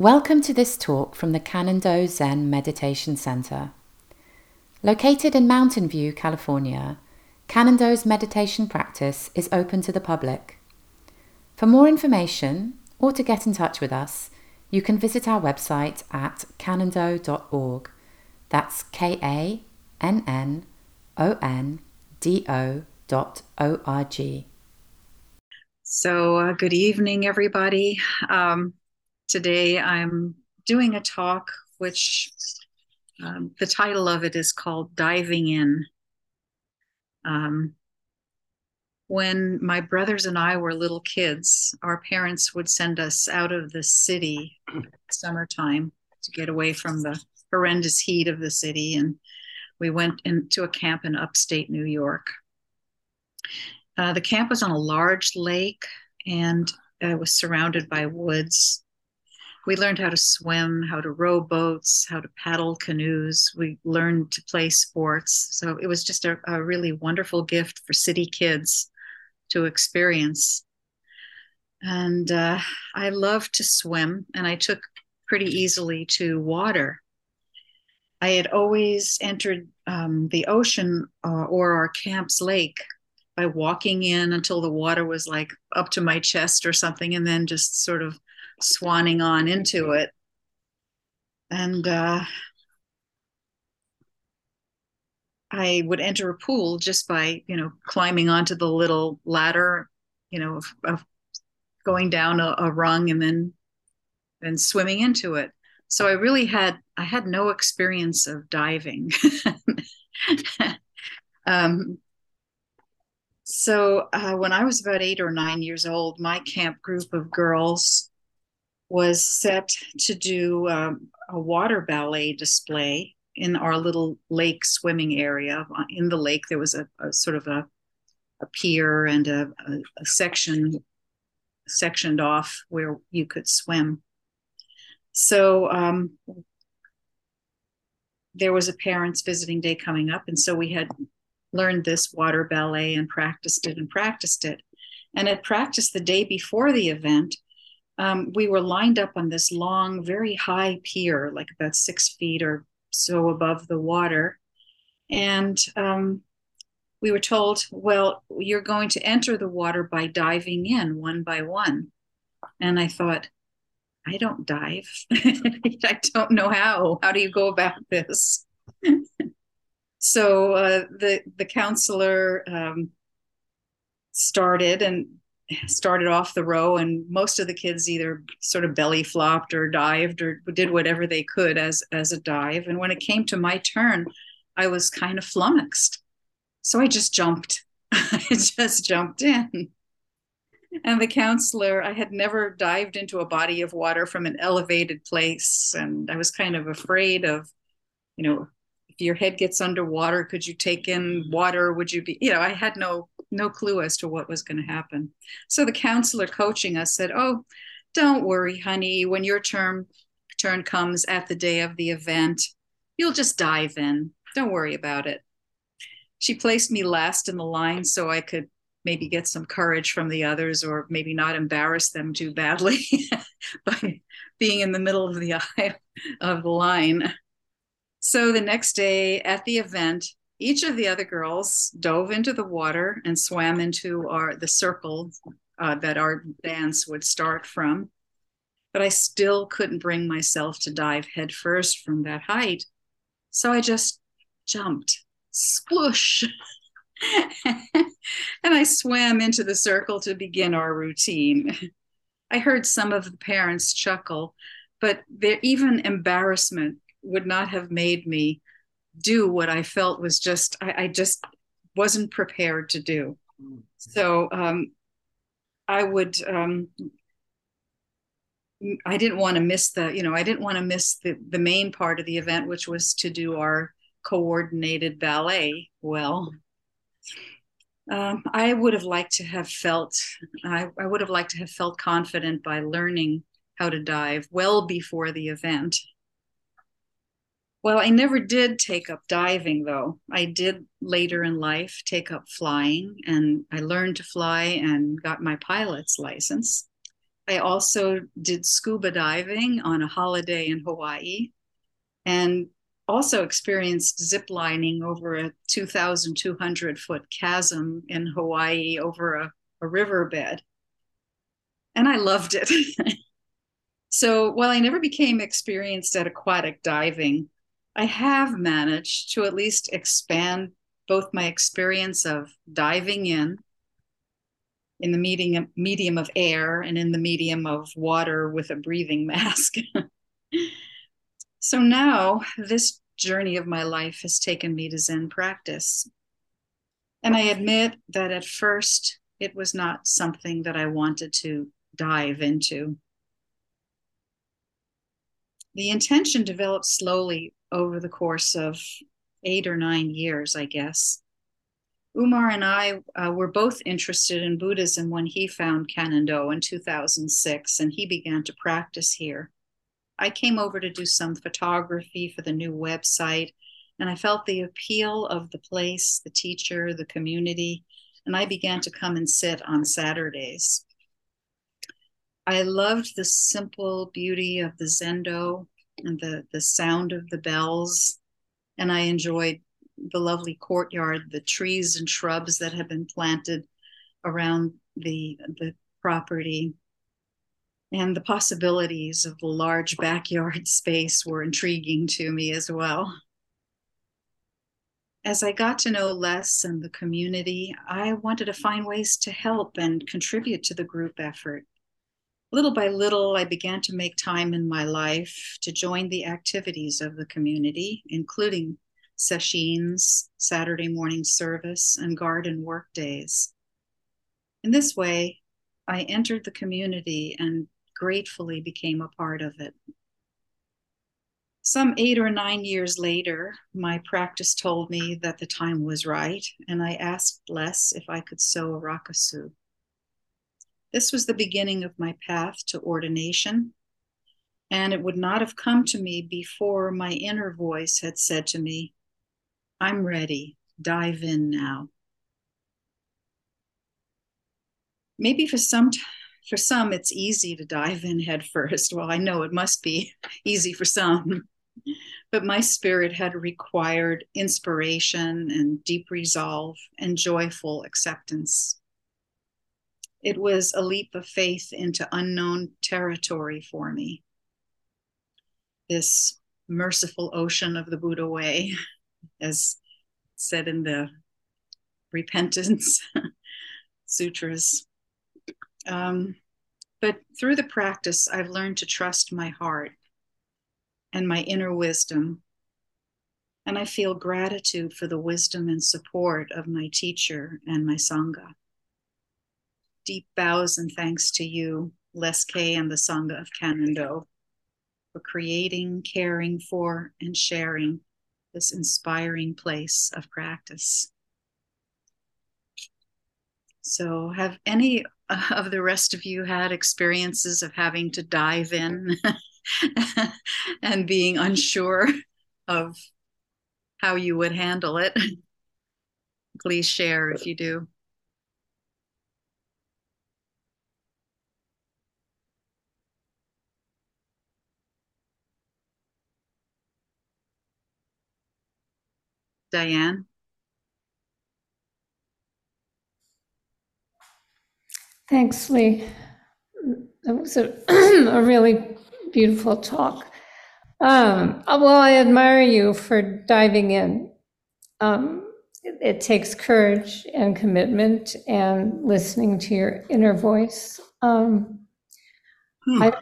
Welcome to this talk from the Kannon-do Zen Meditation Center. Located in Mountain View, California, Kannon-do's meditation practice is open to the public. For more information or to get in touch with us, you can visit our website at kannondo.org. That's K A N N O N D O dot O R G. So, uh, good evening, everybody. Um, today I'm doing a talk which um, the title of it is called Diving In. Um, when my brothers and I were little kids, our parents would send us out of the city summertime to get away from the horrendous heat of the city. And we went into a camp in upstate New York. Uh, the camp was on a large lake and it was surrounded by woods. We learned how to swim, how to row boats, how to paddle canoes. We learned to play sports. So it was just a, a really wonderful gift for city kids to experience. And uh, I love to swim, and I took pretty easily to water. I had always entered um, the ocean uh, or our camp's lake by walking in until the water was like up to my chest or something, and then just sort of swanning on into it. And uh, I would enter a pool just by, you know, climbing onto the little ladder, you know, of, of going down a, a, rung and then then swimming into it. So I really had I had no experience of diving. um, so uh, when I was about eight or nine years old, my camp group of girls was set to do um, a water ballet display in our little lake swimming area. In the lake, there was a, a sort of a, a pier and a, a, section sectioned off where you could swim. So um, there was a parents visiting day coming up, and so we had learned this water ballet and practiced it and practiced it. And at practice the day before the event, um, we were lined up on this long, very high pier, like about six feet or so above the water. And um, we were told, well, you're going to enter the water by diving in one by one. And I thought, I don't dive. I don't know how. How do you go about this? so uh, the the counselor um, started and started off the row, and most of the kids either sort of belly flopped or dived or did whatever they could as as a dive. And when it came to my turn, I was kind of flummoxed, so I just jumped. I just jumped in and the counselor i had never dived into a body of water from an elevated place and i was kind of afraid of you know your head gets underwater could you take in water? Would you be you know i had no no clue as to what was going to happen. So the counselor coaching us said oh don't worry honey. When your turn turn comes at the day of the event you'll just dive in. Don't worry about it. She placed me last in the line so i could maybe get some courage from the others or maybe not embarrass them too badly by being in the middle of the eye of the line. So the next day at the event, each of the other girls dove into the water and swam into our the circle uh, that our dance would start from. But I still couldn't bring myself to dive headfirst from that height. So I just jumped, sploosh. and I swam into the circle to begin our routine. I heard some of the parents chuckle, but their even embarrassment would not have made me do what I felt was just, I, I just wasn't prepared to do. So um, I would, um, I didn't want to miss the, you know, I didn't want to miss the, the main part of the event, which was to do our coordinated ballet well. Um, I would have liked to have felt, I, I would have liked to have felt confident by learning how to dive well before the event. Well, I never did take up diving though. I did later in life take up flying and I learned to fly and got my pilot's license. I also did scuba diving on a holiday in Hawaii and also experienced zip lining over a 2,200 foot chasm in Hawaii over a, a riverbed. And I loved it. so while I never became experienced at aquatic diving, I have managed to at least expand both my experience of diving in in the medium medium of air and in the medium of water with a breathing mask. so now this journey of my life has taken me to Zen practice. And I admit that at first it was not something that I wanted to dive into. The intention developed slowly over the course of eight or nine years, I guess. Umar and I uh, were both interested in Buddhism when he found Kannon-do in 2006 and he began to practice here. I came over to do some photography for the new website and I felt the appeal of the place, the teacher, the community, and I began to come and sit on Saturdays. I loved the simple beauty of the zendo and the, the sound of the bells, and I enjoyed the lovely courtyard, the trees and shrubs that have been planted around the the property. And the possibilities of the large backyard space were intriguing to me as well. As I got to know Les and the community, I wanted to find ways to help and contribute to the group effort. Little by little, I began to make time in my life to join the activities of the community, including sessions, Saturday morning service, and garden work days. In this way, I entered the community and gratefully became a part of it. Some eight or nine years later, my practice told me that the time was right, and I asked Les if I could sew a rakusu. This was the beginning of my path to ordination, and it would not have come to me before my inner voice had said to me, I'm ready. Dive in now. Maybe for some for some it's easy to dive in headfirst. Well, I know it must be easy for some. But my spirit had required inspiration and deep resolve and joyful acceptance. It was a leap of faith into unknown territory for me. This merciful ocean of the Buddha way as said in the repentance sutras. Um, but through the practice, I've learned to trust my heart and my inner wisdom. And I feel gratitude for the wisdom and support of my teacher and my Sangha. Deep bows and thanks to you, Les Kaye and the Sangha of Kannon-do, for creating, caring for, and sharing this inspiring place of practice. So, have any of the rest of you had experiences of having to dive in and being unsure of how you would handle it? Please share if you do. Diane? Thanks, Lee. That was a, a really beautiful talk. Um, well, I admire you for diving in. Um, it, it, takes courage and commitment and listening to your inner voice. Um, hmm. I've,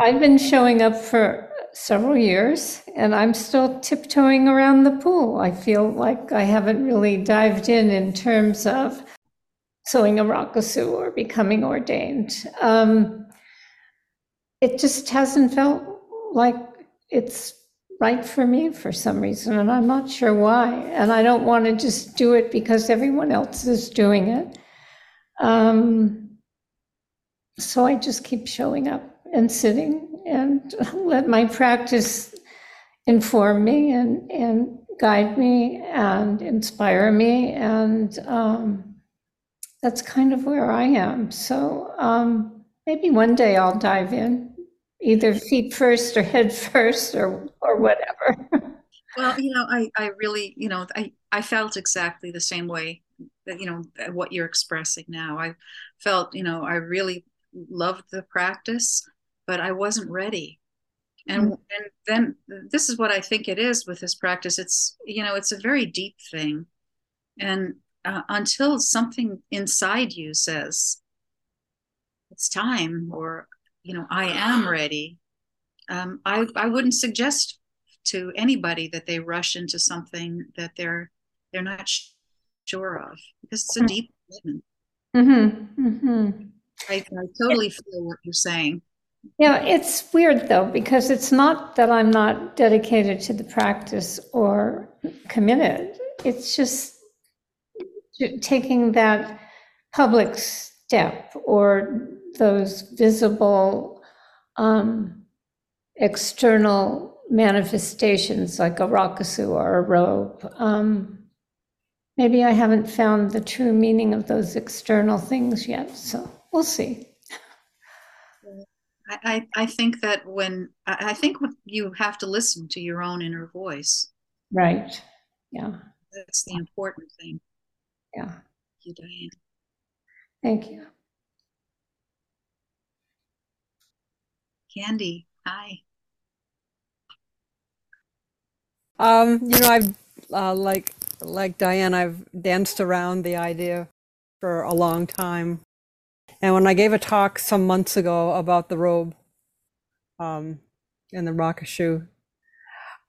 I've been showing up for several years, and I'm still tiptoeing around the pool. I feel like I haven't really dived in in terms of sewing a rakusu or becoming ordained. Um, it just hasn't felt like it's right for me for some reason, and I'm not sure why. And I don't want to just do it because everyone else is doing it. Um, so I just keep showing up and sitting and let my practice inform me and, and guide me and inspire me. And um, that's kind of where I am. So um, maybe one day I'll dive in, either feet first or head first or or whatever. well, you know, I I really, you know, I I felt exactly the same way that you know what you're expressing now. I felt, you know, I really loved the practice, but I wasn't ready. And, mm-hmm. and then this is what I think it is with this practice. It's, you know, it's a very deep thing. And uh, until something inside you says, it's time, or, you know, I am ready, um, I, I wouldn't suggest to anybody that they rush into something that they're they're not sure of because it's a mm-hmm. deep commitment. Mm-hmm. Mm-hmm. I, I totally feel what you're saying. Yeah, it's weird though, because it's not that I'm not dedicated to the practice or committed. It's just taking that public step or those visible um, external manifestations like a rakusu or a robe. Um, maybe I haven't found the true meaning of those external things yet, so we'll see. I, I think that when I think you have to listen to your own inner voice. Right. Yeah. That's the important thing. Yeah. Thank you, Diane. Thank you. Candy, hi. Um, you know, I've uh, like like Diane, I've danced around the idea for a long time. And when I gave a talk some months ago about the robe um, and the rakusu,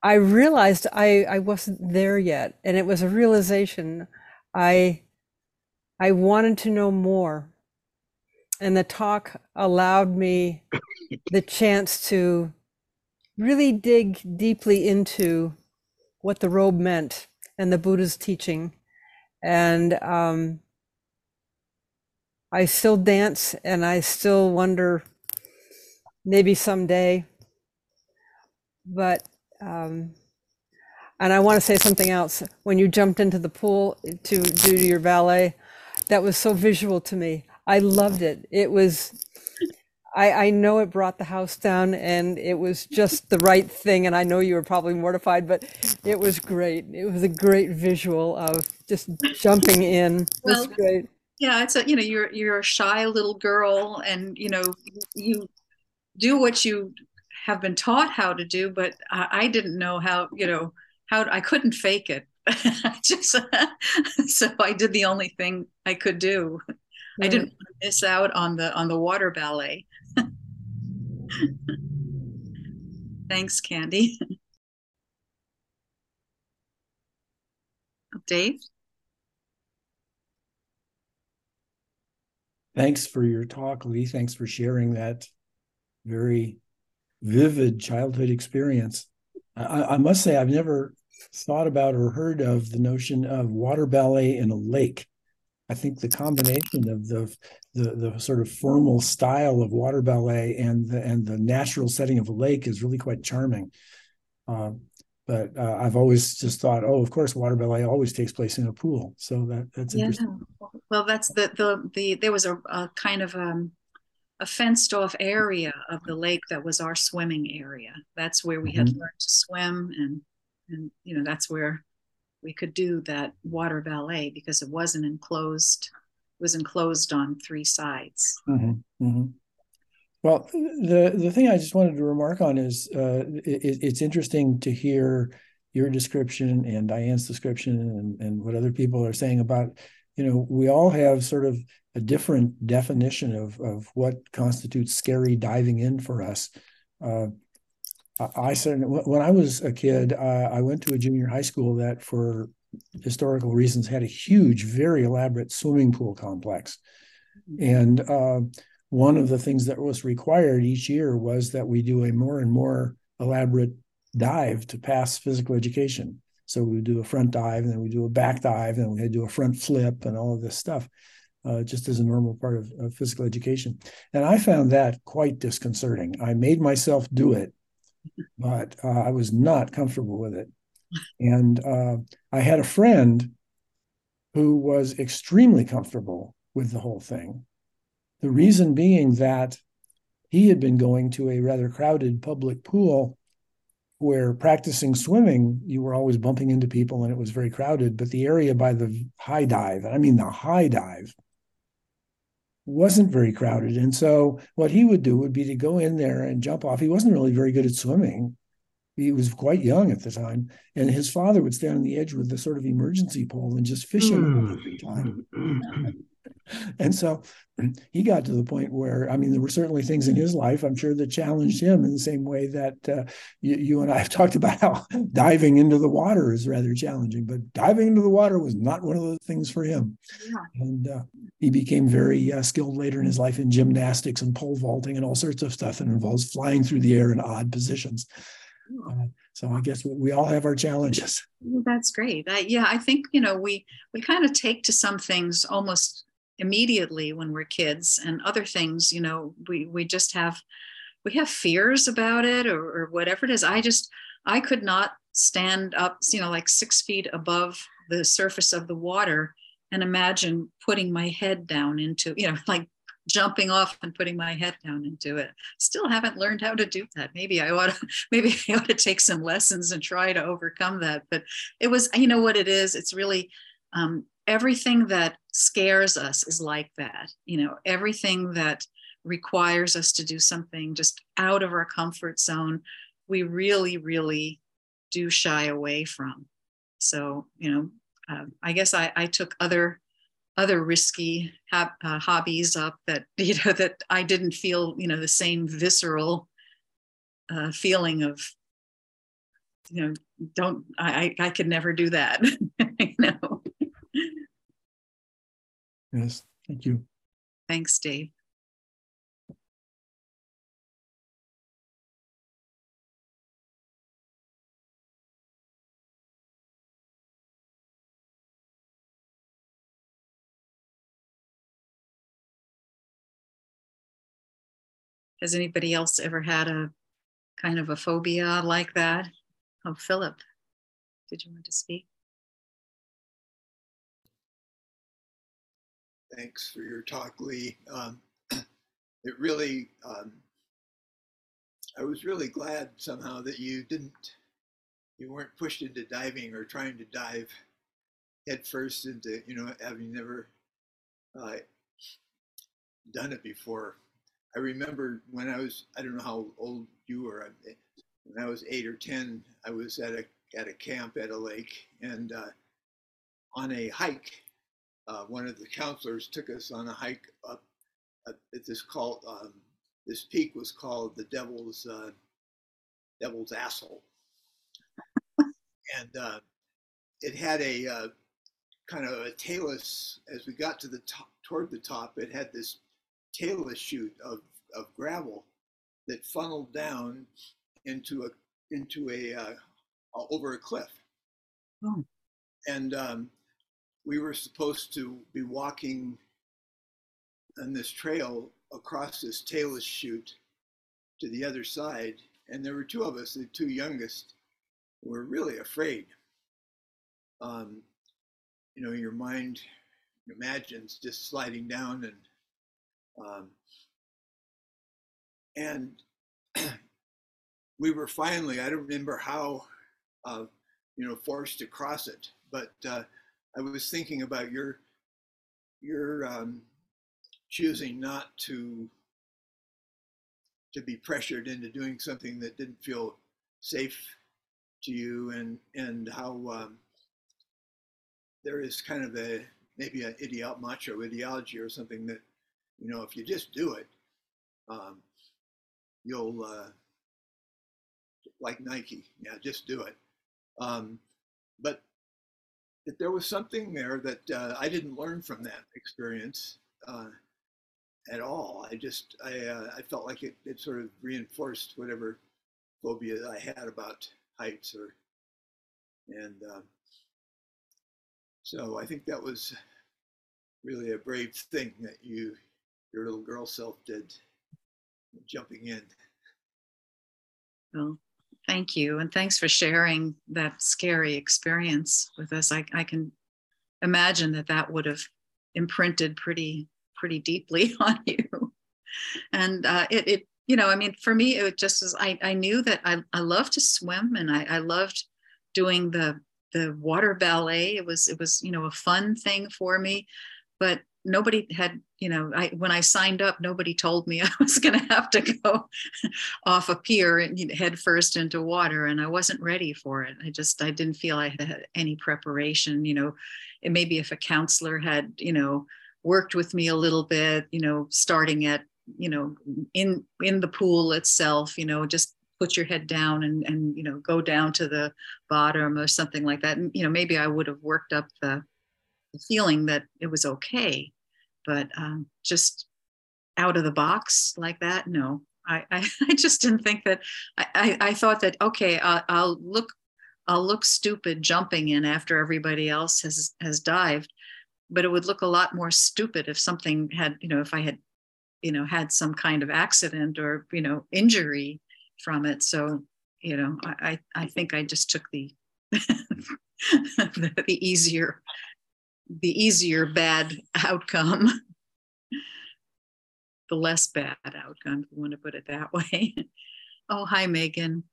I realized I, I wasn't there yet. And it was a realization I I wanted to know more. And the talk allowed me the chance to really dig deeply into what the robe meant and the Buddha's teaching. And um, I still dance and I still wonder maybe someday. But, um, and I want to say something else. When you jumped into the pool to do your ballet, that was so visual to me. I loved it. It was, I, I know it brought the house down and it was just the right thing. And I know you were probably mortified, but it was great. It was a great visual of just jumping in. It was well, great yeah it's a you know you're you're a shy little girl and you know you do what you have been taught how to do but i, I didn't know how you know how i couldn't fake it. Just so i did the only thing i could do. Right. i didn't want to miss out on the on the water ballet. Thanks candy. Dave Thanks for your talk, Lee. Thanks for sharing that very vivid childhood experience. I, I, must say, I've never thought about or heard of the notion of water ballet in a lake. I think the combination of the the, the sort of formal style of water ballet and the and the natural setting of a lake is really quite charming. Uh, but uh, I've always just thought, oh, of course, water ballet always takes place in a pool. So that that's yeah. interesting. Well, that's the the the there was a, a kind of um, a fenced off area of the lake that was our swimming area. That's where we mm-hmm. had learned to swim, and and you know that's where we could do that water ballet because it wasn't enclosed. It was enclosed on three sides. Mm-hmm. Mm-hmm. Well, the the thing I just wanted to remark on is uh, it, it's interesting to hear your description and Diane's description and, and what other people are saying about, you know, we all have sort of a different definition of of what constitutes scary diving in for us. Uh, I certainly, when I was a kid, uh, I went to a junior high school that, for historical reasons, had a huge, very elaborate swimming pool complex, and uh, one of the things that was required each year was that we do a more and more elaborate dive to pass physical education. So we would do a front dive, and then we do a back dive, and we had to do a front flip, and all of this stuff, uh, just as a normal part of, of, physical education. And I found that quite disconcerting. I made myself do it, but uh, I was not comfortable with it. And uh, I had a friend who was extremely comfortable with the whole thing The reason being that he had been going to a rather crowded public pool where practicing swimming, you were always bumping into people and it was very crowded. But the area by the high dive, I mean the high dive, wasn't very crowded. And so what he would do would be to go in there and jump off. He wasn't really very good at swimming. He was quite young at the time. And his father would stand on the edge with the sort of emergency pole and just fish him every time. and so he got to the point where i mean there were certainly things in his life i'm sure that challenged him in the same way that uh, you, you, and i have talked about how diving into the water is rather challenging but diving into the water was not one of those things for him yeah. and uh, he became very uh, skilled later in his life in gymnastics and pole vaulting and all sorts of stuff that involves flying through the air in odd positions uh, so I guess we all have our challenges. That's great. yeah, I think you know we we kind of take to some things almost immediately when we're kids and other things you know we we just have we have fears about it or, or whatever it is i just i could not stand up you know like six feet above the surface of the water and imagine putting my head down into you know like jumping off and putting my head down into it. Still haven't learned how to do that. Maybe i ought to maybe i ought to take some lessons and try to overcome that. But it was you know what it is? It's really um, everything that scares us is like that. You know everything that requires us to do something just out of our comfort zone we really really do shy away from. So you know uh, i guess I, I took other other risky ha- uh, hobbies up that you know that i didn't feel you know the same visceral uh, feeling of you know don't i i could never do that you know Yes, thank you. Thanks, Dave. Has anybody else ever had a kind of a phobia like that? Oh, Philip, did you want to speak? Thanks for your talk, Lee. Um, it really, um, I was really glad somehow that you didn't, you weren't pushed into diving or trying to dive headfirst into, you know, having never uh, done it before. I remember when I was, I don't know how old you were, when I was eight or 10, I was at a, at a camp at a lake and uh, on a hike uh, one of the counselors took us on a hike up at this called um, this peak was called the Devil's uh, Devil's Asshole, and uh, it had a uh, kind of a talus. As we got to the top, toward the top, it had this talus chute of of gravel that funneled down into a into a uh, over a cliff. Oh. And um, we were supposed to be walking on this trail across this talus chute to the other side. And there were two of us, the two youngest, were really afraid. Um, you know, your mind imagines just sliding down and um, and we were finally, I don't remember how, uh, you know, forced to cross it, but uh, I was thinking about your your um, choosing not to to be pressured into doing something that didn't feel safe to you, and and how um, there is kind of a maybe an ideal macho ideology or something that you know if you just do it, um, you'll uh, like Nike, yeah, just do it. Um, but there was something there that uh, I didn't learn from that experience uh, at all. I just I uh, I felt like it, it sort of reinforced whatever phobia I had about heights or and um, so I think that was really a brave thing that you your little girl self did jumping in. Well, Thank you. And thanks for sharing that scary experience with us. I, I can imagine that that would have imprinted pretty pretty deeply on you. And uh, it, it, you know, I mean, for me, it just was, I, I knew that I, I loved to swim and I, I loved doing the, the water ballet. It was, it was, you know, a fun thing for me, but nobody had you know i when i signed up nobody told me i was going to have to go off a pier and head first into water and i wasn't ready for it. I just i didn't feel i had any preparation you know. Maybe if a counselor had you know worked with me a little bit you know starting at you know in in the pool itself you know just put your head down and and you know go down to the bottom or something like that. And you know maybe i would have worked up the feeling that it was okay but um, just out of the box like that no. I i, I just didn't think that I, I, I thought that okay I'll, I'll look i'll look stupid jumping in after everybody else has has dived but it would look a lot more stupid if something had you know if i had you know had some kind of accident or you know injury from it. So you know i i think i just took the the, the easier the easier bad outcome, the less bad outcome, if you want to put it that way. oh, hi, Megan.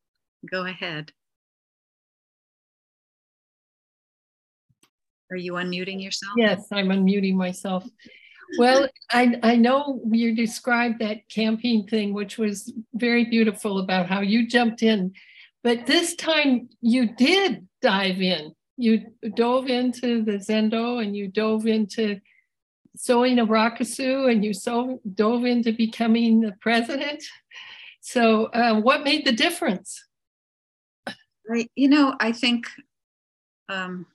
Go ahead. Are you unmuting yourself? Yes, I'm unmuting myself. Well, I, I know you described that camping thing, which was very beautiful about how you jumped in, but this time you did dive in you dove into the Zendo and you dove into sewing a rakusu and you so dove into becoming the president. So, uh, what made the difference? Right. You know, I think, um,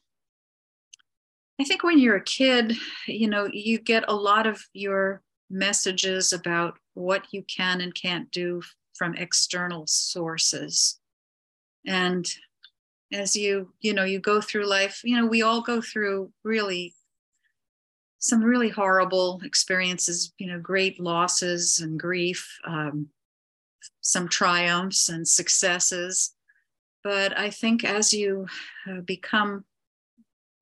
I think when you're a kid, you know, you get a lot of your messages about what you can and can't do from external sources. And as you you know you go through life you know we all go through really some really horrible experiences you know great losses and grief um, some triumphs and successes. But i think as you uh, become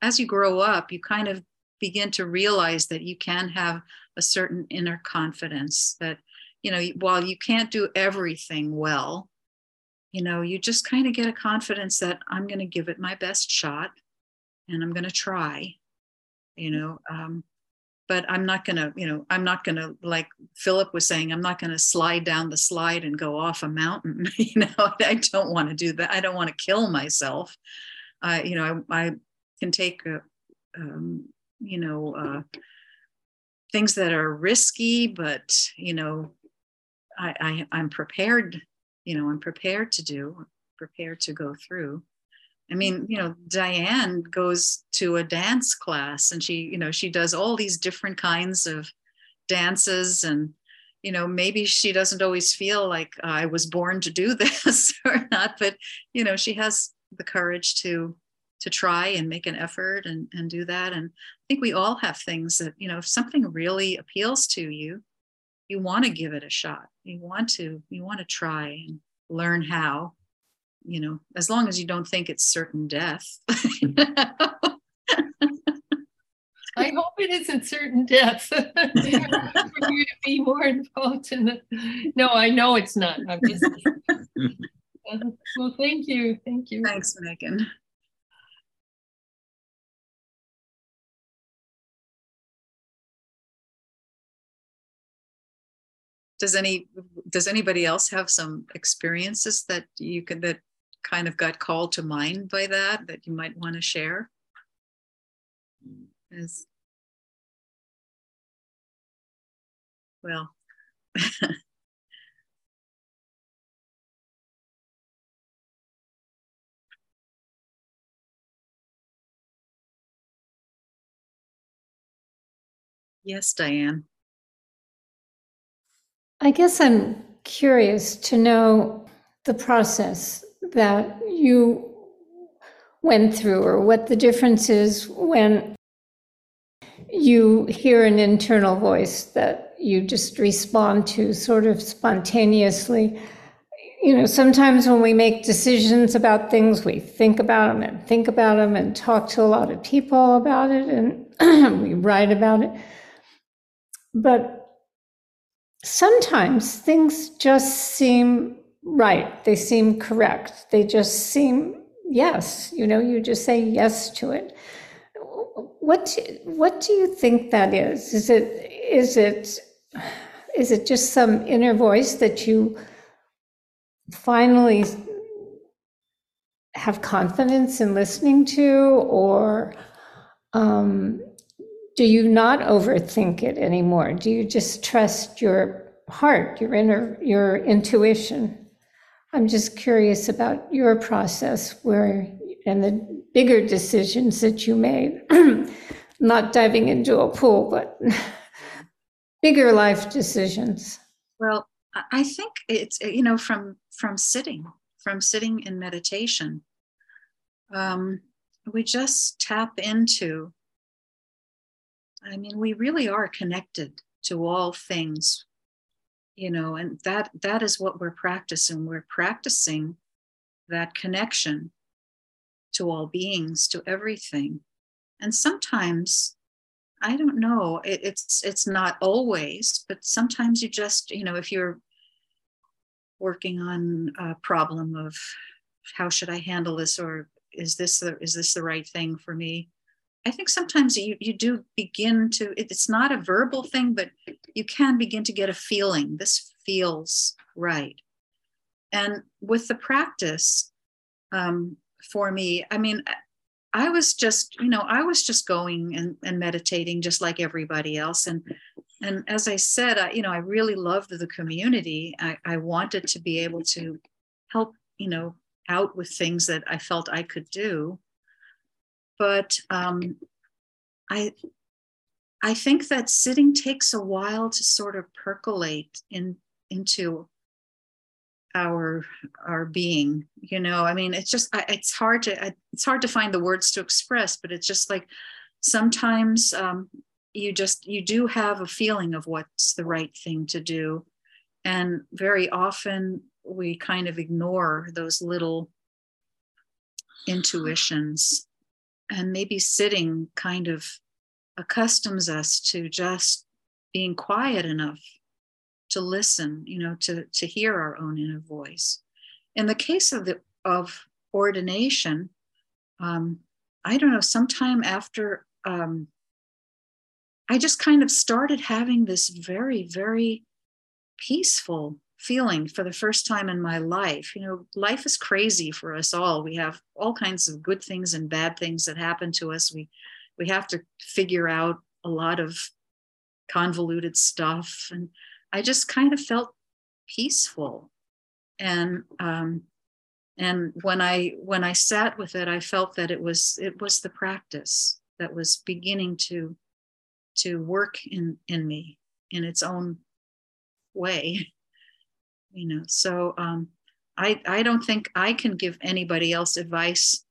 as you grow up you kind of begin to realize that you can have a certain inner confidence that you know while you can't do everything well you know, you just kind of get a confidence that I'm going to give it my best shot and I'm going to try, you know. Um, but I'm not going to, you know, I'm not going to, like Philip was saying, I'm not going to slide down the slide and go off a mountain. you know, I don't want to do that. I don't want to kill myself. Uh, you know, I, I can take, a, um, you know, uh, things that are risky, but, you know, I, I, I'm prepared you know, I'm prepared to do, prepared to go through. I mean, you know, Diane goes to a dance class and she, you know, she does all these different kinds of dances and you know maybe she doesn't always feel like oh, i was born to do this or not but you know she has the courage to to try and make an effort and and do that and i think we all have things that you know if something really appeals to you you want to give it a shot you want to you want to try and learn how you know as long as you don't think it's certain death I hope it isn't certain death for you to be more involved in the. No, I know it's not. I'm just. well, thank you. Thank you. Thanks, Megan. Does any does anybody else have some experiences that you could that kind of got called to mind by that that you might want to share? As, well. Yes diane I guess I'm curious to know the process that you went through or what the difference is when you hear an internal voice that you just respond to sort of spontaneously. You know, sometimes when we make decisions about things, we think about them and think about them and talk to a lot of people about it and we write about it. but sometimes things just seem right. They seem correct. They just seem yes. You know, you just say yes to it. What what do you think that is? Is it is it is it just some inner voice that you finally have confidence in listening to, or um, do you not overthink it anymore? Do you just trust your heart, your inner, your intuition? I'm just curious about your process where and the bigger decisions that you made. Not diving into a pool, but bigger life decisions. Well, I think it's you know from from sitting from sitting in meditation, um, we just tap into I mean, we really are connected to all things, you know, and that that is what we're practicing. We're practicing that connection to all beings, to everything. And sometimes, I don't know, it, it's it's not always, but sometimes you just, you know, if you're working on a problem of how should I handle this or is this the is this the right thing for me? I think sometimes you, you do begin to, it's not a verbal thing, but you can begin to get a feeling. This feels right. And with the practice, um, for me, I mean, I was just, you know, I was just going and, and meditating just like everybody else. And and as I said, I, you know, I really loved the community. I, I wanted to be able to help, you know, out with things that I felt I could do but um, I I think that sitting takes a while to sort of percolate in into our our being you know? I mean it's just I, it's hard to it's hard to find the words to express but it's just like sometimes um, you just you do have a feeling of what's the right thing to do. And very often we kind of ignore those little intuitions and maybe sitting kind of accustoms us to just being quiet enough to listen you know to to hear our own inner voice. In the case of the of ordination um, i don't know sometime after um, i just kind of started having this very very peaceful feeling for the first time in my life. You know, life is crazy for us all. We have all kinds of good things and bad things that happen to us. We we have to figure out a lot of convoluted stuff, and I just kind of felt peaceful. And um, and when I when I sat with it, I felt that it was it was the practice that was beginning to to work in in me in its own way you know so um, i i don't think i can give anybody else advice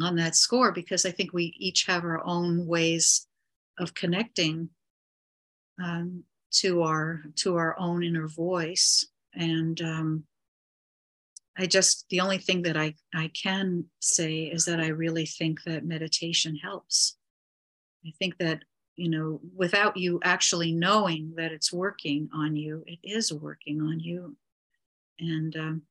on that score because i think we each have our own ways of connecting um, to our to our own inner voice. And um, i just the only thing that i i can say is that i really think that meditation helps. I think that you know, without you actually knowing that it's working on you, it is working on you. And um,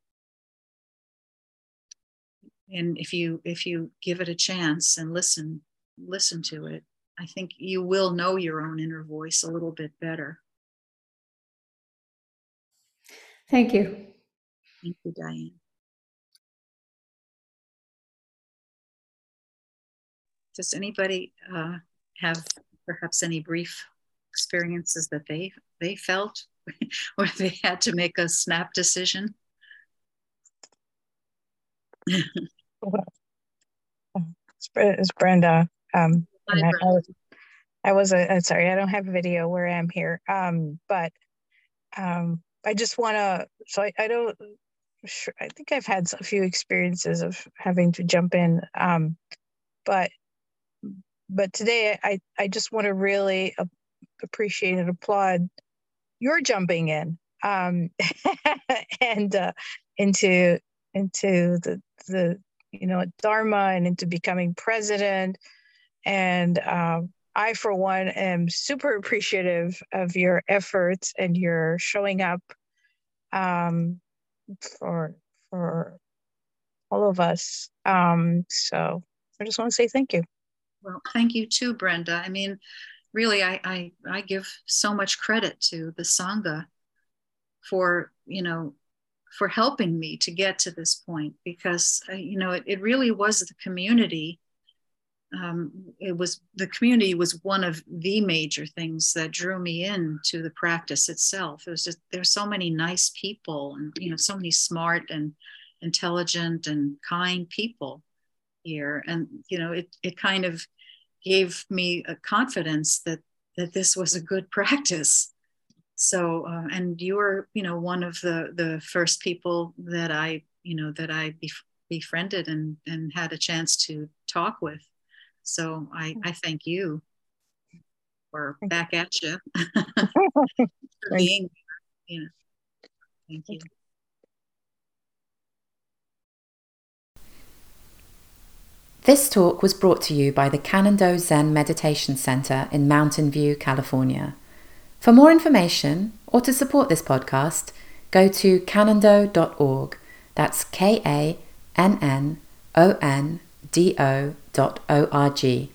and if you if you give it a chance and listen listen to it, I think you will know your own inner voice a little bit better. Thank you. Thank you, Diane. Does anybody uh, have perhaps any brief experiences that they they felt where they had to make a snap decision? It's brenda. Um Hi, brenda. I, I, was, I was a, uh, sorry i don't have a video where i am here. Um but um i just want to so I, I don't sure i think i've had a few experiences of having to jump in. Um but but today I, I just want to really appreciate and applaud your jumping in um, and uh, into into the the you know dharma and into becoming president and um, I, for one, am super appreciative of your efforts and your showing up um, for for all of us. Um, so I just want to say thank you. Well, thank you too, Brenda. I mean, really, I, I, I give so much credit to the Sangha for, you know, for helping me to get to this point because, uh, you know, it, it really was the community. Um, it was the community was one of the major things that drew me in to the practice itself. It was just there's so many nice people and you know so many smart and intelligent and kind people here and you know it it kind of gave me a confidence that that this was a good practice. So uh, and you were you know one of the the first people that i you know that i bef- befriended and and had a chance to talk with. So i i thank you for back at you for being you know thank you This talk was brought to you by the Kannon-do Zen Meditation Center in Mountain View, California. For more information or to support this podcast, go to kannondo.org. That's K A N N O N D O dot O R G.